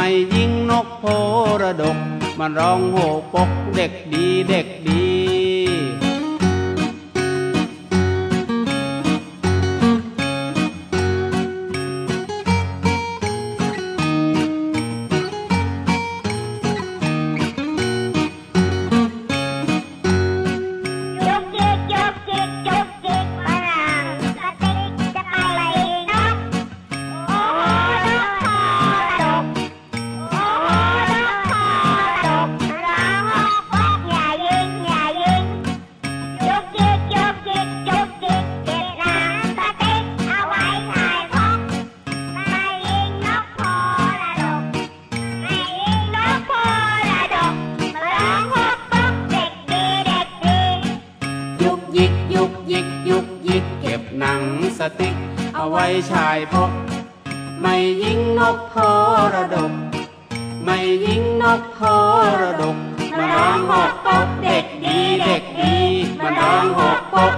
ไม่ยิงนกโพระดก มันร้องโหปกเด็กดีเด็กดี ยุกยิกยุกยิกยุกยิกเก็บหนังสติ๊ก เอาไว้ชายพก ไม่ยิงนกโพระดก ไม่ยิงนกโพระดก มาน้องหกปกเด็กดีเด็กดี มาน้องหกปก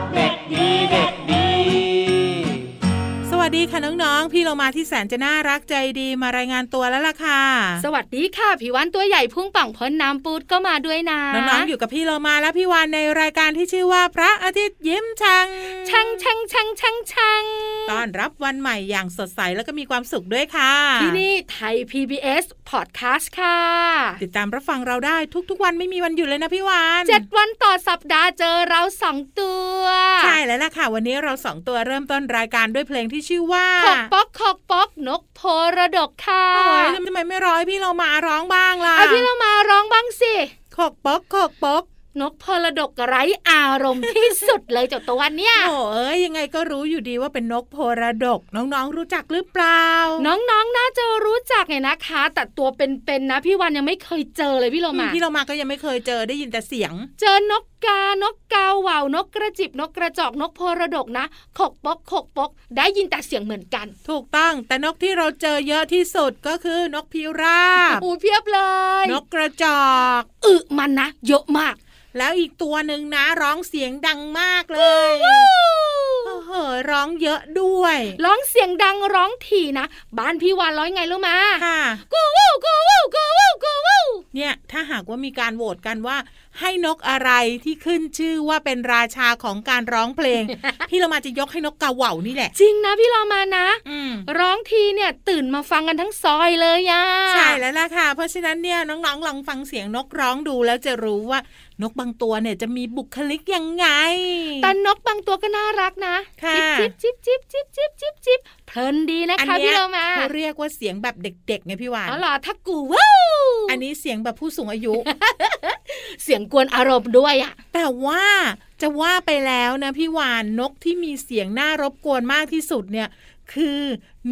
ค่ะน้องๆ พี่เรามาที่แสนจะน่ารักใจดีมารายงานตัวแล้วล่ะค่ะ สวัสดีค่ะผิววันตัวใหญ่พุ่งป่องพ้นน้ำปูดก็มาด้วยนะน้องๆอยู่กับพี่เรามาและพี่วานในรายการที่ชื่อว่าพระอาทิตย์ยิ้มช่างช่างช่างช่างช่างช่างต้อนรับวันใหม่อย่างสดใสแล้วก็มีความสุขด้วยค่ะ ที่นี่ไทย PBS Podcast ค่ะ ติดตามรับฟังเราได้ทุกๆ วันไม่มีวันหยุดเลยนะพี่วานเจ็ดวันต่อสัปดาห์เจอเราสองตัว ใช่แล้วล่ะค่ะ วันนี้เราสองตัวเริ่มต้นรายการด้วยเพลงที่ชื่อว่าขอกป๊อกขอกป๊อกนกโพระดกค่ะโอ้ยทำไมไม่ร้อยพี่เรามาร้องบ้างล่ะเอาพี่เรามาร้องบ้างสิขอกป๊อกขอกป๊อก นกพรดกไร้อารมณ์ที่สุดเลยเจ้าตัวเนี่ยโอ้เอ้ยยังไงก็รู้อยู่ดีว่าเป็นนกโพระดก น้องๆ รู้จักหรือเปล่า น้องๆนน่าจะรู้จักไงนะคะ แต่ตัวเป็นๆนะพี่วันยังไม่เคยเจอเลยพี่เรามาพี่เรามาก็ยังไม่เคยเจอได้ยินแต่เสียง เจอนกกานกกาว่าวนกกระจิบนกกระจอกนกโพระดกนะขกปอกขกปอกได้ยินแต่เสียงเหมือนกัน ถูกต้องแต่นกที่เราเจอเยอะที่สุดก็คือนกพิราบอูเพียบเลย นกกระจอกอึมันนะเยอะมาก แล้วอีกตัวหนึ่งนะร้องเสียงดังมากเลยโอ้โหร้องเยอะด้วย ร้องเสียงดังร้องถี่นะ บ้านพี่วานร้อยไงรู้มาค่ะกูวู้กูวู้กูวู้กูวู้เนี่ยถ้าหากว่ามีการโหวตกันว่า ให้นกอะไรที่ขึ้นชื่อว่าเป็นราชาของการร้องเพลง พี่เรามาจะยกให้นกกาเหว่านี่แหละ จริงนะพี่เรามานะอืมร้องทีเนี่ยตื่นมาฟังกันทั้งซอยเลยอะใช่แล้วล่ะค่ะ เพราะฉะนั้นเนี่ยน้องๆลองฟังเสียงนกร้องดูแล้วจะรู้ว่า นกบางตัวเนี่ยจะมีบุคลิกยังไง แต่นกบางตัวก็น่ารักนะค่ะจิบจิบจิบจิบจิบจิบจิบเพลินดีนะอันคะเนี้พี่ยเรามาเขาเรียกว่าเสียงแบบเด็กๆไงพี่หวานอ๋อเหรอถ้ากูวู้อันนี้เสียงแบบผู้สูงอายุ เสียงกวนอารมณ์ด้วยอะแต่ว่าจะว่าไปแล้วนะพี่วานนกที่มีเสียงน่ารบกวนมากที่สุดเนี่ยคือ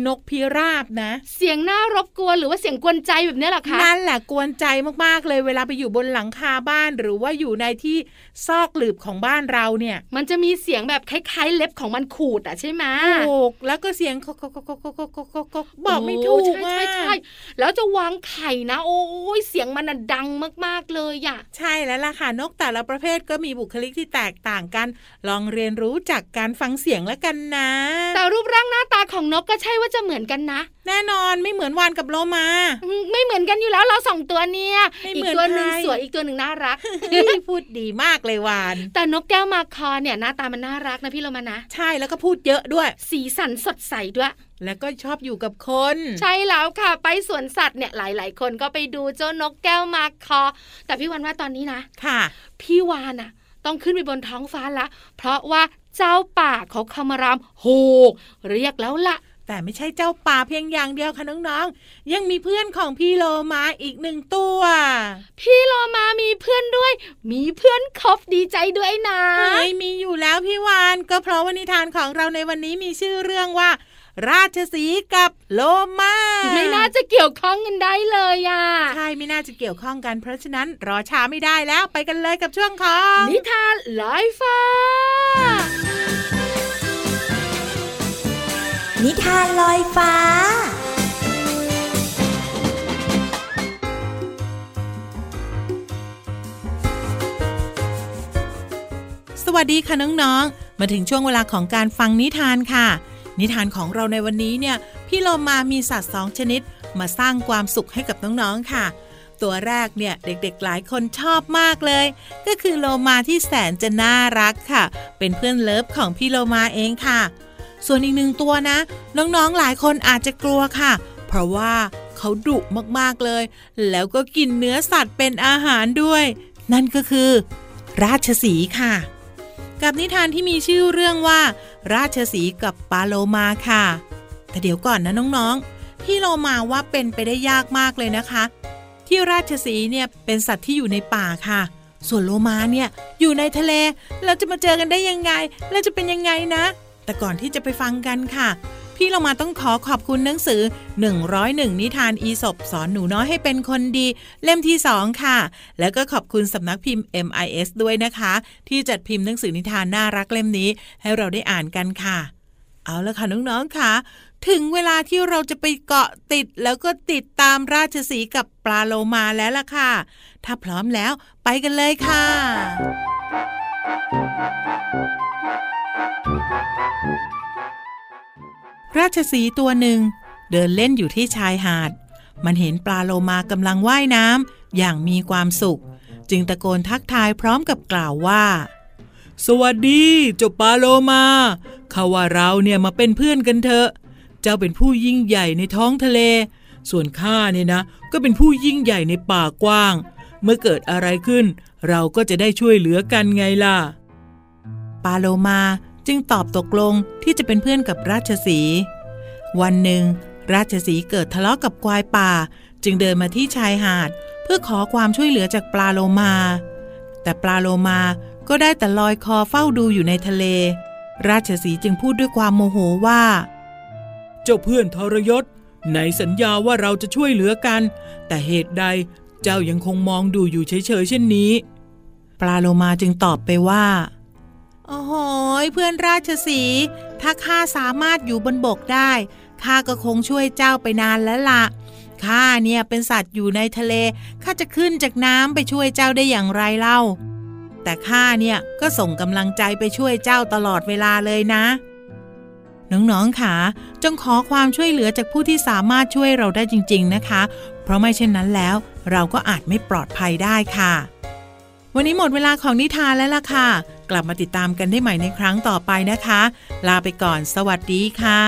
นกพิราบนะ เสียงน่ารบกวนหรือว่าเสียงกวนใจแบบเนี้ยเหรอคะนั่นแหละกวนใจมากๆเลยเวลาไปอยู่บนหลังคาบ้านหรือว่าอยู่ในที่ซอกหลืบของบ้านเราเนี่ย มันจะมีเสียงแบบคล้ายๆ เล็บของมันขูดอะใช่ไหมถูกแล้วก็เสียงกกกกกกกกกบอกไม่ถูกโอ้ใช่อะใช่ใช่แล้วจะวางไข่นะ โอ้ยเสียงมันน่ะดังมากๆเลยอะใช่แล้วล่ะค่ะนกแต่ละประเภทก็มีบุคลิกที่แตกต่างกัน ลองเรียนรู้จากการฟังเสียงแล้วกันนะ แต่รูปร่างหน้าตาของนกก็ใช่ว่าจะเหมือนกันนะ แน่นอนไม่เหมือนวานกับโลมาอืมไม่เหมือนกันอยู่แล้วเราสองตัวเนี่ยไม่อีเหกมือนตัวหนึ่งใครสวยอีกตัวหนึ่งน่ารักพูดดีมากเลยวาน แต่นกแก้วมาคอเนี่ยหน้าตามันน่ารักนะพี่เรามานะ ใช่แล้วก็พูดเยอะด้วย สีสันสดใสด้วยแล้วก็ชอบอยู่กับคน ใช่แล้วค่ะ ไปสวนสัตว์เนี่ยหลาย ๆ คนก็ไปดูเจ้านกแก้วมาคอ แต่พี่วันว่าตอนนี้นะค่ะ พี่วานอะต้องขึ้นไปบนท้องฟ้าละ เพราะว่าเจ้าป่าเขาคำรามโหเรียกแล้วละ่ะ แต่ไม่ใช่เจ้าป่าเพียงอย่างเดียวค่ะน้องๆ ยังมีเพื่อนของพี่โลมาอีกหนึ่งตัว พี่โลมามีเพื่อนด้วย มีเพื่อนคบดีใจด้วยนะเฮ้ยมีอยู่แล้วพี่วานก็เพราะว่านิทานของเราในวันนี้มีชื่อเรื่องว่าราชสีห์กับโลมาไม่น่าจะเกี่ยวข้องกันได้เลยอะใช่ไม่น่าจะเกี่ยวข้องกันเพราะฉะนั้นรอช้าไม่ได้แล้วไปกันเลยกับช่วงของนิทานลอยฟ้า นิทานลอยฟ้า สวัสดีค่ะน้องๆ มาถึงช่วงเวลาของการฟังนิทานค่ะ นิทานของเราในวันนี้เนี่ย พี่โลมามีสัตว์สองชนิด มาสร้างความสุขให้กับน้องๆ ค่ะ ตัวแรกเนี่ยเด็กๆหลายคนชอบมากเลย ก็คือโลมาที่แสนจะน่ารักค่ะ เป็นเพื่อนเลิฟของพี่โลมาเองค่ะ ส่วนอีกหนึ่งตัวนะ น้องๆหลายคนอาจจะกลัวค่ะ เพราะว่าเขาดุมากๆเลย แล้วก็กินเนื้อสัตว์เป็นอาหารด้วย นั่นก็คือ ราชสีค่ะ กับนิทานที่มีชื่อเรื่องว่า ราชสีกับปาโลมาค่ะ แต่เดี๋ยวก่อนนะน้องๆพี่โลมาว่าเป็นไปได้ยากมากเลยนะคะ ที่ราชสีเนี่ยเป็นสัตว์ที่อยู่ในป่าค่ะส่วนโลมาเนี่ยอยู่ในทะเล เราจะมาเจอกันได้ยังไงแล้วจะเป็นยังไงนะ แต่ก่อนที่จะไปฟังกันค่ะ พี่เรามาต้องขอขอบคุณหนังสือ 101 นิทานอีสบสอนหนูน้อยให้เป็นคนดี เล่มที่ 2 ค่ะ แล้วก็ขอบคุณสำนักพิมพ์ MIS ด้วยนะคะ ที่จัดพิมพ์หนังสือนิทานน่ารักเล่มนี้ ให้เราได้อ่านกันค่ะ เอาละค่ะน้องๆค่ะ ถึงเวลาที่เราจะไปเกาะติดแล้วก็ติดตามราชสีกับปลาโลมาแล้วล่ะค่ะ ถ้าพร้อมแล้วไปกันเลยค่ะ ราชสีตัวหนึ่ง เดินเล่นอยู่ที่ชายหาด มันเห็นปลาโลมากำลังว่ายน้ำอย่างมีความสุข จึงตะโกนทักทายพร้อมกับกล่าวว่า สวัสดีเจ้าปลาโลมาข้าว่าเราเนี่ยมาเป็นเพื่อนกันเถอะ เจ้าเป็นผู้ยิ่งใหญ่ในท้องทะเล ส่วนข้าเนี่ยนะ ก็เป็นผู้ยิ่งใหญ่ในป่ากว้าง เมื่อเกิดอะไรขึ้น เราก็จะได้ช่วยเหลือกันไงล่ะปาโลมา จึงตอบตกลงที่จะเป็นเพื่อนกับราชสีห์วันหนึ่ง ราชสีห์เกิดทะเลาะกับควายป่า จึงเดินมาที่ชายหาด เพื่อขอความช่วยเหลือจากปลาโลมา แต่ปลาโลมาก็ได้แต่ลอยคอเฝ้าดูอยู่ในทะเล ราชสีห์จึงพูดด้วยความโมโหว่า เจ้าเพื่อนทรยศไหนสัญญาว่าเราจะช่วยเหลือกัน แต่เหตุใดเจ้ายังคงมองดูอยู่เฉยๆเช่นนี้ ปลาโลมาจึงตอบไปว่า โอ้โหเพื่อนราชสีถ้าข้าสามารถอยู่บนบกได้ข้าก็คงช่วยเจ้าไปนานแล้วละ่ะข้าเนี่ยเป็นสัตว์อยู่ในทะเลข้าจะขึ้นจากน้ำไปช่วยเจ้าได้อย่างไรเล่า แต่ข้าเนี่ยก็ส่งกำลังใจไปช่วยเจ้าตลอดเวลาเลยนะ น้องๆค่ะจงขอความช่วยเหลือจากผู้ที่สามารถช่วยเราได้จริง ๆนะคะ เพราะไม่เช่นนั้นแล้ว เราก็อาจไม่ปลอดภัยได้ค่ะ วันนี้หมดเวลาของนิทานแล้วล่ะค่ะ กลับมาติดตามกันได้ใหม่ในครั้งต่อไปนะคะ ลาไปก่อน สวัสดีค่ะ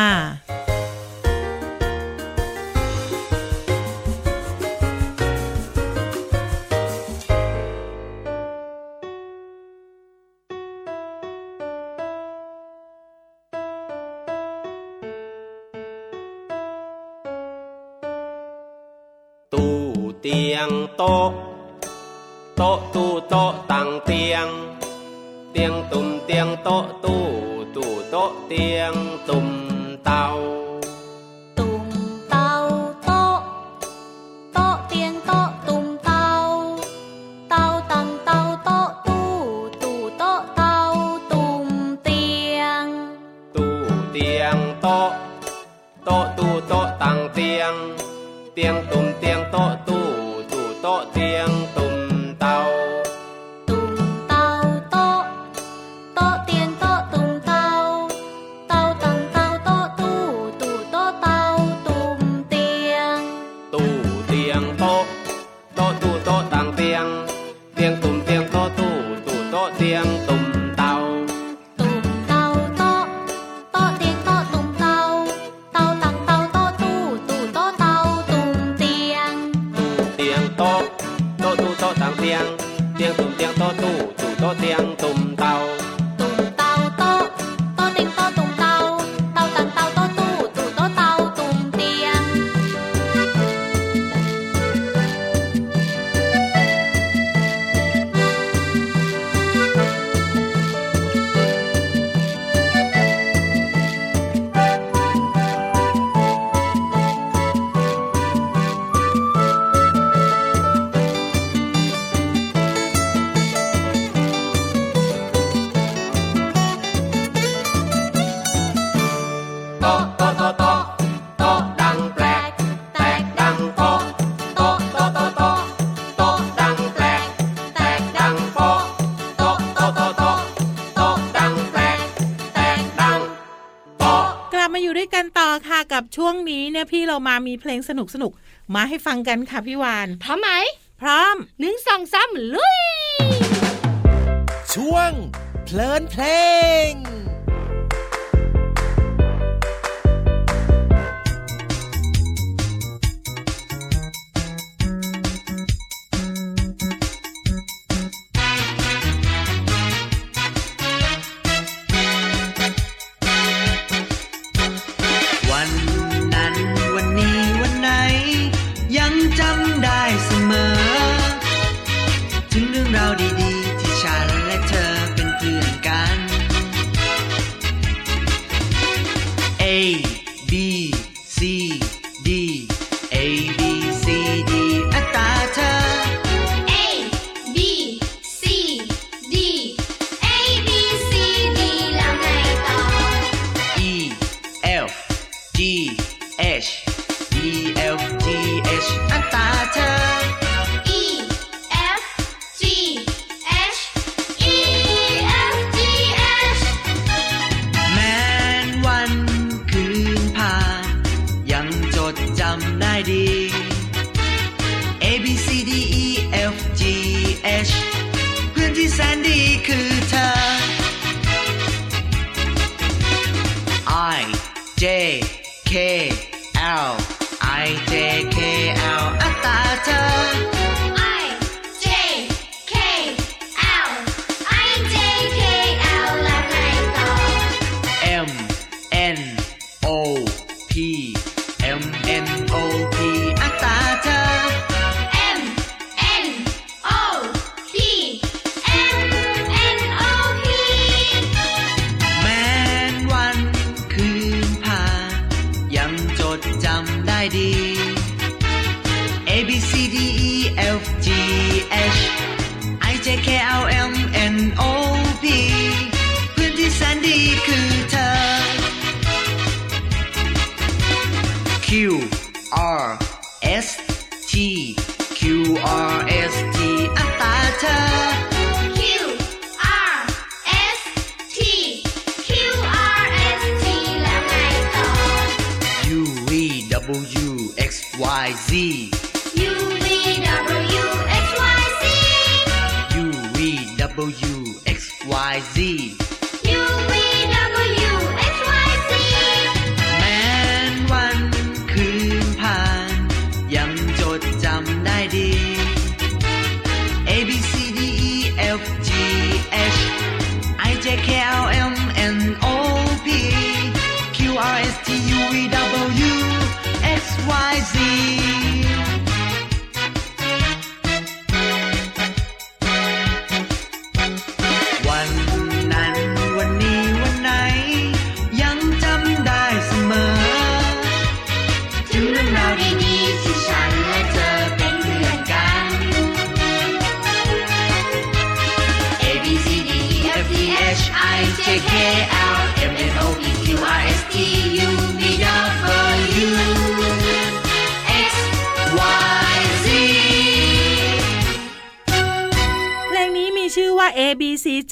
ตู้เตียงโต๊ะโต๊ะตู้โต๊ะตั้งเตียง ตียงตุ่มเตียงโต๊ะตู้ตู้โต๊ะเตียงตุ่มเตา เนี่ยพี่เรามามีเพลงสนุกสนุกๆมาให้ฟังกันค่ะพี่วาน พร้อมไหม พร้อมหนึ่งสองสามลุย ช่วงเพลินเพลงำได้ดี A B C D E F G H เพื่อนที่แสนดีคือเธอ I J K Z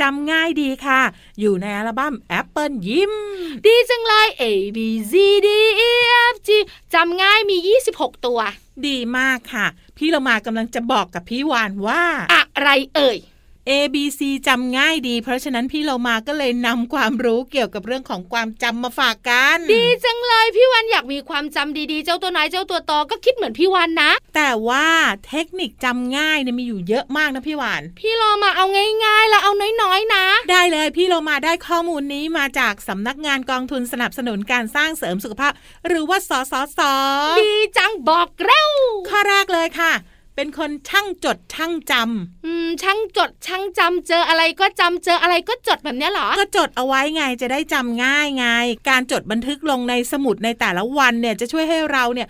จำง่ายดีค่ะ อยู่ในอัลบั้ม Apple ยิ้ม ดีจังเลย A B C D E F G จำง่ายมี 26 ตัว ดีมากค่ะ พี่เรามากำลังจะบอกกับพี่วานว่า อะไรเอ่ย A B C จำง่ายดี เพราะฉะนั้นพี่เรามาก็เลยนำความรู้เกี่ยวกับเรื่องของความจำมาฝากกัน ดีจังเลยพี่วันอยากมีความจำดีๆ เจ้าตัวน้อยเจ้าตัวโตก็คิดเหมือนพี่วันนะ แต่ว่าเทคนิคจำง่ายเนี่ยมีอยู่เยอะมากนะพี่วาน พี่รอมาเอาง่ายๆแล้วเอาน้อยๆนะ ได้เลยพี่เรามาได้ข้อมูลนี้มาจากสำนักงานกองทุนสนับสนุนการสร้างเสริมสุขภาพ หรือว่าสสสดีจังบอกเร็วข้อแรกเลยค่ะ เป็นคนช่างจดช่างจำอืม ช่างจดช่างจำเจออะไรก็จำเจออะไรก็จดแบบเนี้ยเหรอ ก็จดเอาไว้ไงจะได้จำง่ายไง การจดบันทึกลงในสมุดในแต่ละวันเนี่ยจะช่วยให้เราเนี่ย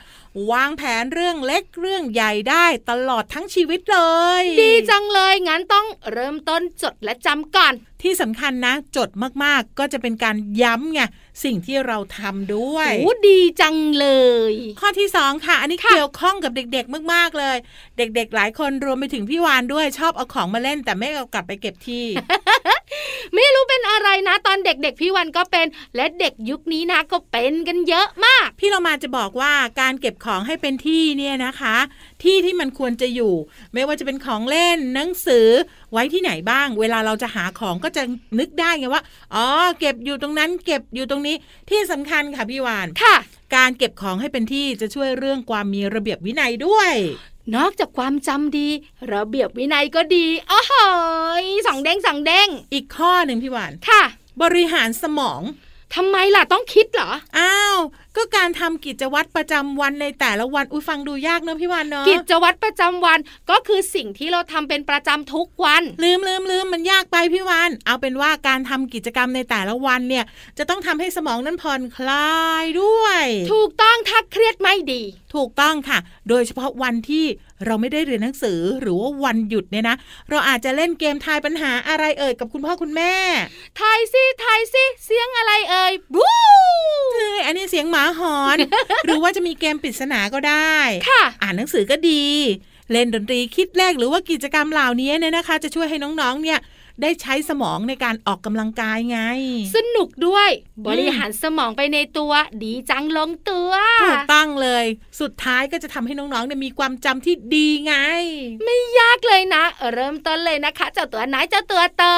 วางแผนเรื่องเล็กเรื่องใหญ่ได้ตลอดทั้งชีวิตเลย ดีจังเลยงั้นต้องเริ่มต้นจดและจำก่อนที่สำคัญนะ จดมากๆ ก็จะเป็นการย้ำไงสิ่งที่เราทำด้วยโอ้ดีจังเลย ข้อที่สองค่ะ อันนี้ค่ะเกี่ยวข้องกับเด็กๆ มากๆเลย เด็กๆ หลายคนรวมไปถึงพี่วานด้วยชอบเอาของมาเล่น แต่ไม่เอากลับไปเก็บที่ ไม่รู้เป็นอะไรนะ ตอนเด็กๆ พี่วันก็เป็น และเด็กยุคนี้นะก็เป็นกันเยอะมาก พี่เรามาจะบอกว่าการเก็บของให้เป็นที่เนี่ยนะคะ ที่ที่มันควรจะอยู่ ไม่ว่าจะเป็นของเล่นหนังสือไว้ที่ไหนบ้าง เวลาเราจะหาของก็จะนึกได้ไงว่าอ๋อเก็บอยู่ตรงนั้น เก็บอยู่ตรงนี้ที่สำคัญค่ะพี่วานค่ะ การเก็บของให้เป็นที่จะช่วยเรื่องความมีระเบียบวินัยด้วยนอกจากความจำดี ระเบียบวินัยก็ดีโอ้โหยสองเด้งสองเด้งอีกข้อหนึ่งพี่วานค่ะ บริหารสมองทำไมล่ะต้องคิดเหรอ อ้าว ก็การทำกิจวัตรประจำวันในแต่ละวันอุ้ยฟังดูยากเนอะพี่วานเนอะกิจวัตรประจำวันก็คือสิ่งที่เราทำเป็นประจำทุกวัน ลืมลืมลืมมันยากไปพี่วานเอาเป็นว่าการทำกิจกรรมในแต่ละวันเนี่ย จะต้องทำให้สมองนั้นผ่อนคลายด้วย ถูกต้องถ้าเครียดไม่ดี ถูกต้องค่ะ โดยเฉพาะวันที่ เราไม่ได้เรียนหนังสือหรือว่าวันหยุดเนี่ยนะ เราอาจจะเล่นเกมทายปัญหาอะไรเอ่ยกับคุณพ่อคุณแม่ทายสิทายสิเสียงอะไรเอ่ยบู๊เฮ้ยอันนี้เสียงหมาหอน หรือว่าจะมีเกมปริศนาก็ได้ค่ะ อ่านหนังสือก็ดีเล่นดนตรีคิดเลขหรือว่ากิจกรรมเหล่านี้เนี่ยนะคะ จะช่วยให้น้องๆ เนี่ย ได้ใช้สมองในการออกกำลังกายไง สนุกด้วย บริหารสมองไปในตัว ดีจังลงตัวถูกต้องเลย สุดท้ายก็จะทำให้น้องๆเนี่ยมีความจำที่ดีไง ไม่ยากเลยนะ เริ่มต้นเลยนะคะเจ้าตัวไหนเจ้าตัวเตอ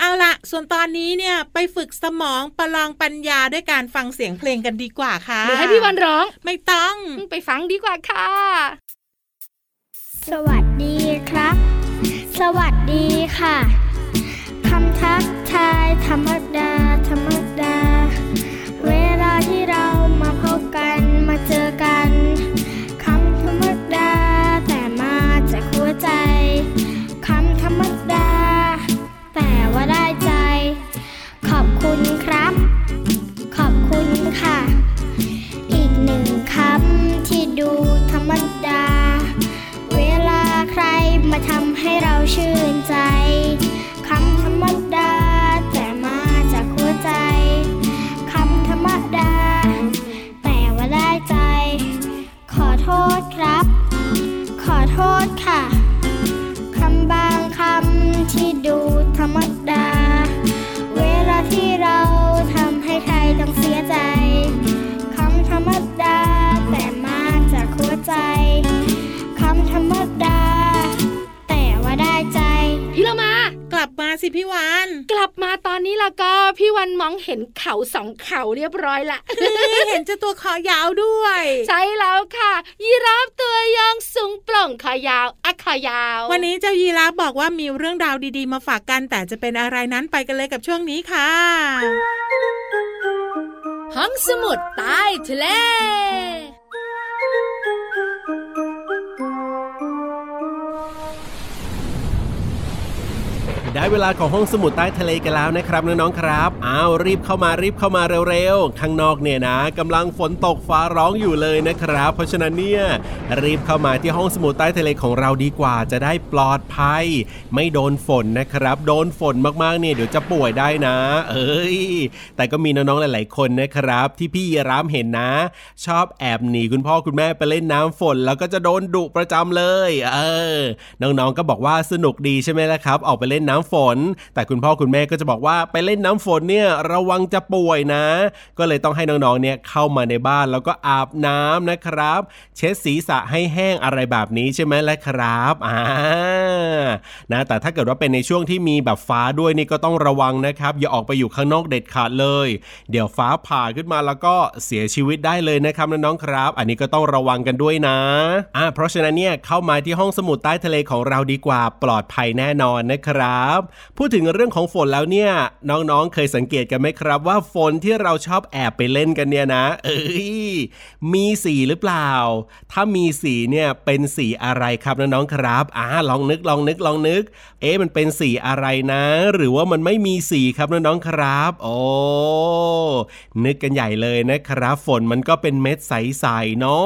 เอาละส่วนตอนนี้เนี่ยไปฝึกสมองประลองปัญญาด้วยการฟังเสียงเพลงกันดีกว่าค่ะหรือให้พี่วันร้องไม่ต้องไปฟังดีกว่าค่ะ สวัสดีครับ สวัสดีค่ะคำ ทักทายธรรมดา ธรรมดา เวลาที่เรามาพบกันมาเจอกันคำธรรมดา แต่มาจากหัวใจคำธรรมดา แต่ว่าได้ใจ ขอบคุณครับ ขอบคุณค่ะ อีกหนึ่งคำที่ดูธรรมดา เวลาใครมาทำให้เราชื่นใจ ห็นเขาสองเขาเรียบร้อยละเห็นเจ้าตัวคอยาวด้วย ใช่แล้วค่ะยีราฟตัวยองสูงโปร่งขายาวอะขายาว วันนี้เจ้ายีราฟบอกว่ามีเรื่องราวดีๆ มาฝากกัน แต่จะเป็นอะไรนั้นไปกันเลยกับช่วงนี้ค่ะห้องสมุดใต้ทะเล ได้เวลาของห้องสมุดใต้ทะเลกันแล้วนะครับน้องๆครับอ้าวรีบเข้ามารีบเข้ามาเร็วๆข้างนอกเนี่ยนะกำลังฝนตกฟ้าร้องอยู่เลยนะครับ เพราะฉะนั้นเนี่ยรีบเข้ามาที่ห้องสมุดใต้ทะเลของเราดีกว่า จะได้ปลอดภัย ไม่โดนฝนนะครับ โดนฝนมากๆเนี่ยเดี๋ยวจะป่วยได้นะ เอ้ยแต่ก็มีน้องๆหลาย ๆ คนนะครับ ที่พี่รามเห็นนะ ชอบแอบหนีคุณพ่อคุณแม่ไปเล่นน้ำฝน แล้วก็จะโดนดุประจำเลย เออน้องๆก็บอกว่าสนุกดีใช่ไหมล่ะครับ ออกไปเล่นน้ำฝน แต่คุณพ่อคุณแม่ก็จะบอกว่าไปเล่นน้ำฝนเนี่ยระวังจะป่วยนะ ก็เลยต้องให้น้องๆเนี่ยเข้ามาในบ้านแล้วก็อาบน้ำนะครับ เช็ดศีรษะให้แห้งอะไรแบบนี้ใช่ไหมล่ะครับอ่านะแต่ถ้าเกิดว่าเป็นในช่วงที่มีแบบฟ้าด้วยนี่ก็ต้องระวังนะครับ อย่าออกไปอยู่ข้างนอกเด็ดขาดเลย เดี๋ยวฟ้าผ่าขึ้นมาแล้วก็เสียชีวิตได้เลยนะครับน้องๆครับ อันนี้ก็ต้องระวังกันด้วยนะอ่าเพราะฉะนั้นเนี่ยเข้ามาที่ห้องสมุดใต้ทะเลของเราดีกว่าปลอดภัยแน่นอนนะครับครับ พูดถึงเรื่องของฝนแล้วเนี่ยน้องๆ เคยสังเกตกันไหมครับ ว่าฝนที่เราชอบแอบไปเล่นกันเนี่ยนะ เอ้ยมีสีหรือเปล่า ถ้ามีสีเนี่ยเป็นสีอะไรครับน้องๆครับอ่าลองนึกลองนึกลองนึก เอ๊ะมันเป็นสีอะไรนะ หรือว่ามันไม่มีสีครับน้องๆครับ โอ้นึกกันใหญ่เลยนะครับ ฝนมันก็เป็นเม็ดใสๆเนาะ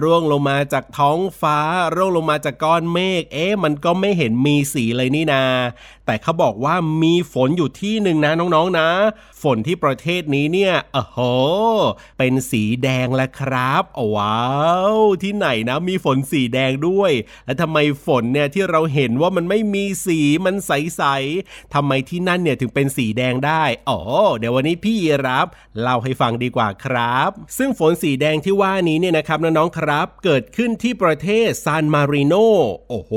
ร่วงลงมาจากท้องฟ้า ร่วงลงมาจากก้อนเมฆเอ๊ะมันก็ไม่เห็นมีสีเลยนี่นา แต่เขาบอกว่ามีฝนอยู่ที่หนึ่งนะน้องๆนะ ฝนที่ประเทศนี้เนี่ยโอ้โห เป็นสีแดงแล้วครับว้าวที่ไหนนะมีฝนสีแดงด้วย และทำไมฝนเนี่ยที่เราเห็นว่ามันไม่มีสีมันใสๆทำไมที่นั่นเนี่ยถึงเป็นสีแดงได้อ๋อเดี๋ยววันนี้พี่รับเล่าให้ฟังดีกว่าครับ ซึ่งฝนสีแดงที่ว่านี้เนี่ยนะครับน้องๆครับ เกิดขึ้นที่ประเทศซานมาริโนโอ้โห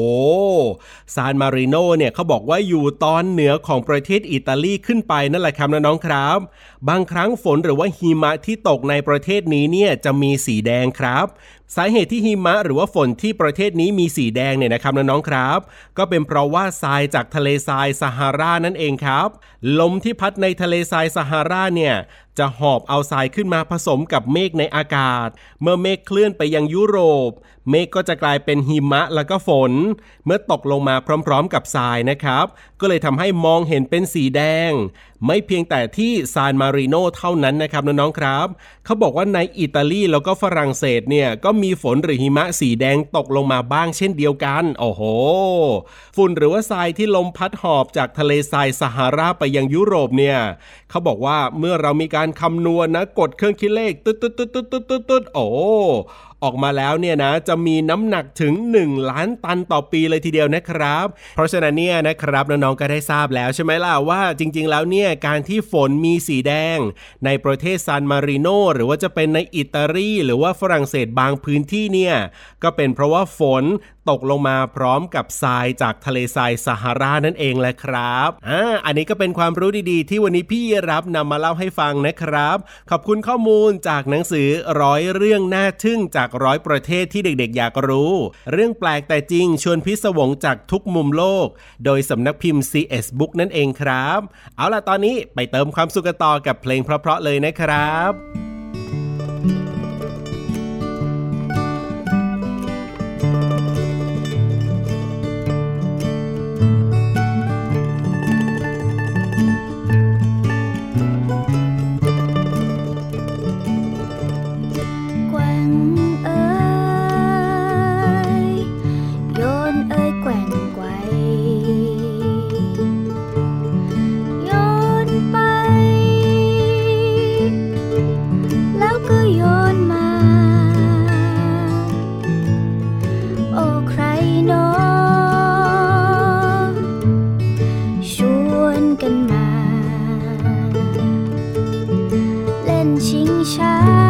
ซานมาริโนเนี่ยเขาบอกว่าอยู่ตอนเหนือของประเทศอิตาลีขึ้นไปนั่นแหละครับน้องๆครับ บางครั้งฝนหรือว่าหิมะที่ตกในประเทศนี้เนี่ยจะมีสีแดงครับสาเหตุที่หิมะหรือว่าฝนที่ประเทศนี้มีสีแดงเนี่ยนะครับน้องๆครับ ก็เป็นเพราะว่าทรายจากทะเลทรายซาฮารานั่นเองครับ ลมที่พัดในทะเลทรายซาฮาราเนี่ยจะหอบเอาทรายขึ้นมาผสมกับเมฆในอากาศ เมื่อเมฆเคลื่อนไปยังยุโรป เมฆก็จะกลายเป็นหิมะแล้วก็ฝน เมื่อตกลงมาพร้อมๆกับทรายนะครับ ก็เลยทำให้มองเห็นเป็นสีแดง ไม่เพียงแต่ที่ซานมาริโนเท่านั้นนะครับน้องๆครับ เขาบอกว่าในอิตาลีแล้วก็ฝรั่งเศสเนี่ยก็มีฝนหรือหิมะสีแดงตกลงมาบ้างเช่นเดียวกัน โอ้โห ฝุ่นหรือว่าทรายที่ลมพัดหอบจากทะเลทรายซาฮาราไปยังยุโรปเนี่ยเขาบอกว่าเมื่อเรามีการคำนวณนะ กดเครื่องคิดเลขตุ๊ดตึ๊ดตึ๊ดตึ๊ดตึ๊ดตึ๊ดตึ๊ดโอ้ ออกมาแล้วเนี่ยนะจะมีน้ำหนักถึง 1 ล้านตันต่อปีเลยทีเดียวนะครับ เพราะฉะนั้นเนี่ยนะครับน้องๆก็ได้ทราบแล้วใช่ไหมล่ะว่าจริง ๆ แล้วเนี่ยการที่ฝนมีสีแดง ในประเทศซานมาริโนหรือว่าจะเป็นในอิตาลีหรือว่าฝรั่งเศสบางพื้นที่เนี่ยก็เป็นเพราะว่าฝนตกลงมาพร้อมกับทรายจากทะเลทรายซาฮารานั่นเองแหละครับอ่าอันนี้ก็เป็นความรู้ดีๆ ที่วันนี้พี่รับนำมาเล่าให้ฟังนะครับ ขอบคุณข้อมูลจากหนังสือร้อยเรื่องน่าทึ่งจากร้อยประเทศที่เด็กๆ อยากรู้ เรื่องแปลกแต่จริงชวนพิศวงจากทุกมุมโลก โดยสำนักพิมพ์ CS Book นั่นเองครับ เอาล่ะตอนนี้ไปเติมความสุขกันต่อกับเพลงเพราะๆเลยนะครับ กันมา เล่นชิงช้า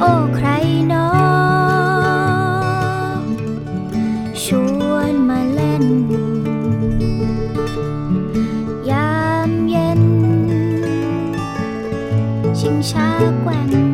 โอ้ใครหนอชวนมาเล่น ยามเย็น ชิงช้าแกว่ง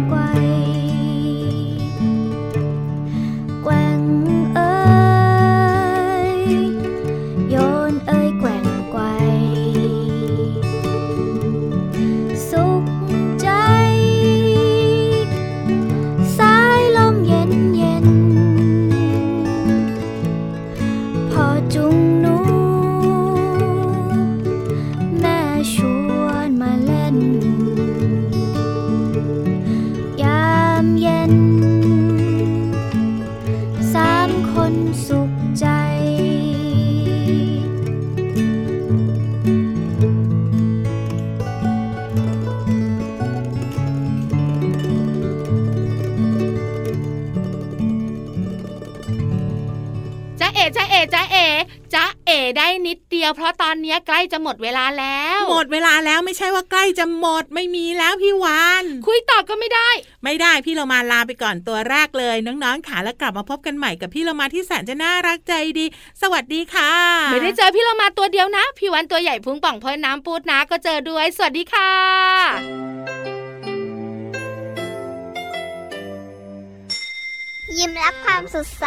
ยวเพราะตอนนี้ใกล้จะหมดเวลาแล้ว หมดเวลาแล้วไม่ใช่ว่าใกล้จะหมดไม่มีแล้วพี่วานคุยต่อก็ไม่ได้ ไม่ได้พี่เรามาลาไปก่อนตัวแรกเลยน้องๆขาแล้วกลับมาพบกันใหม่กับพี่เรามาที่แสนจะน่ารักใจดี สวัสดีค่ะไม่ได้เจอพี่เรามาตัวเดียวนะ พี่วันตัวใหญ่พุงป่องเพลินน้ำปูดนะก็เจอด้วย สวัสดีค่ะยิ้มรับความสดใส